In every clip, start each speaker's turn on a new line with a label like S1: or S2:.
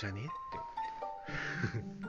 S1: じゃねって思って。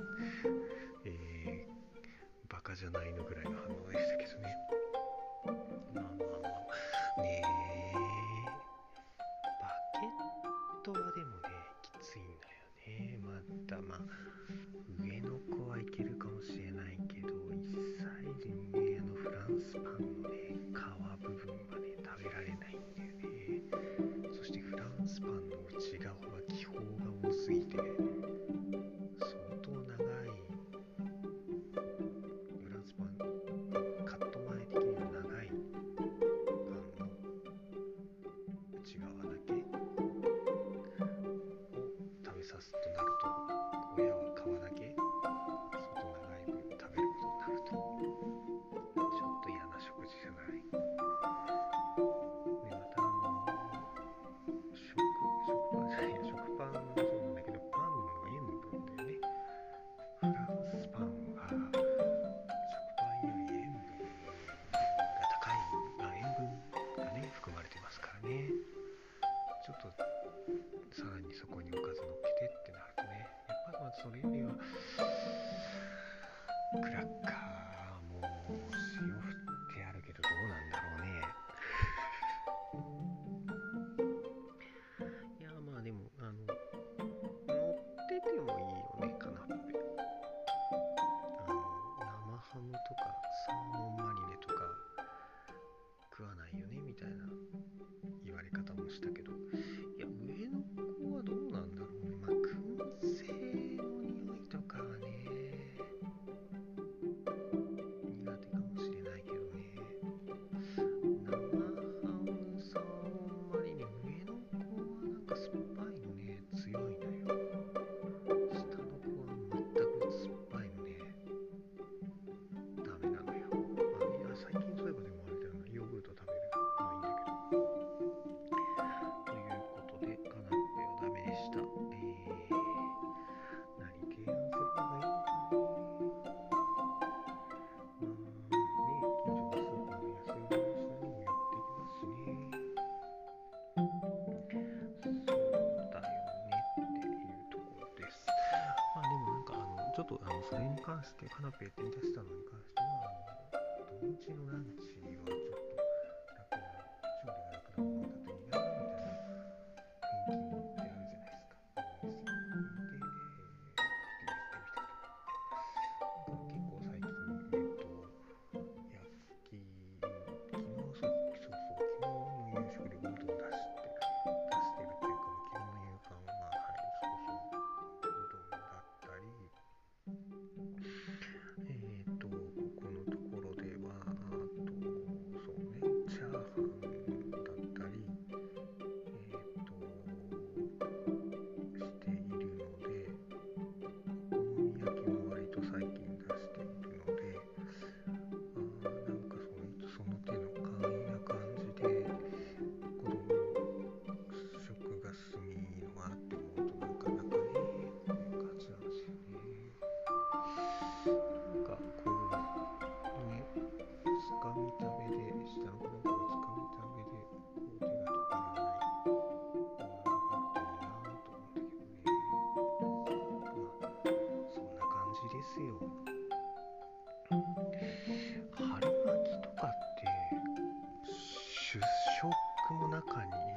S1: ょっとさらにそこにおかず乗っけてってなるとねやっぱりまずそれよりはクラッカーちょっとあのそれに関してカナペって言い出したのに関してはあの土日のランチはちょっと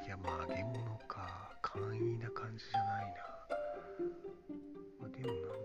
S1: いやまあ揚げ物か。簡易な感じじゃないな、まあ、でもなん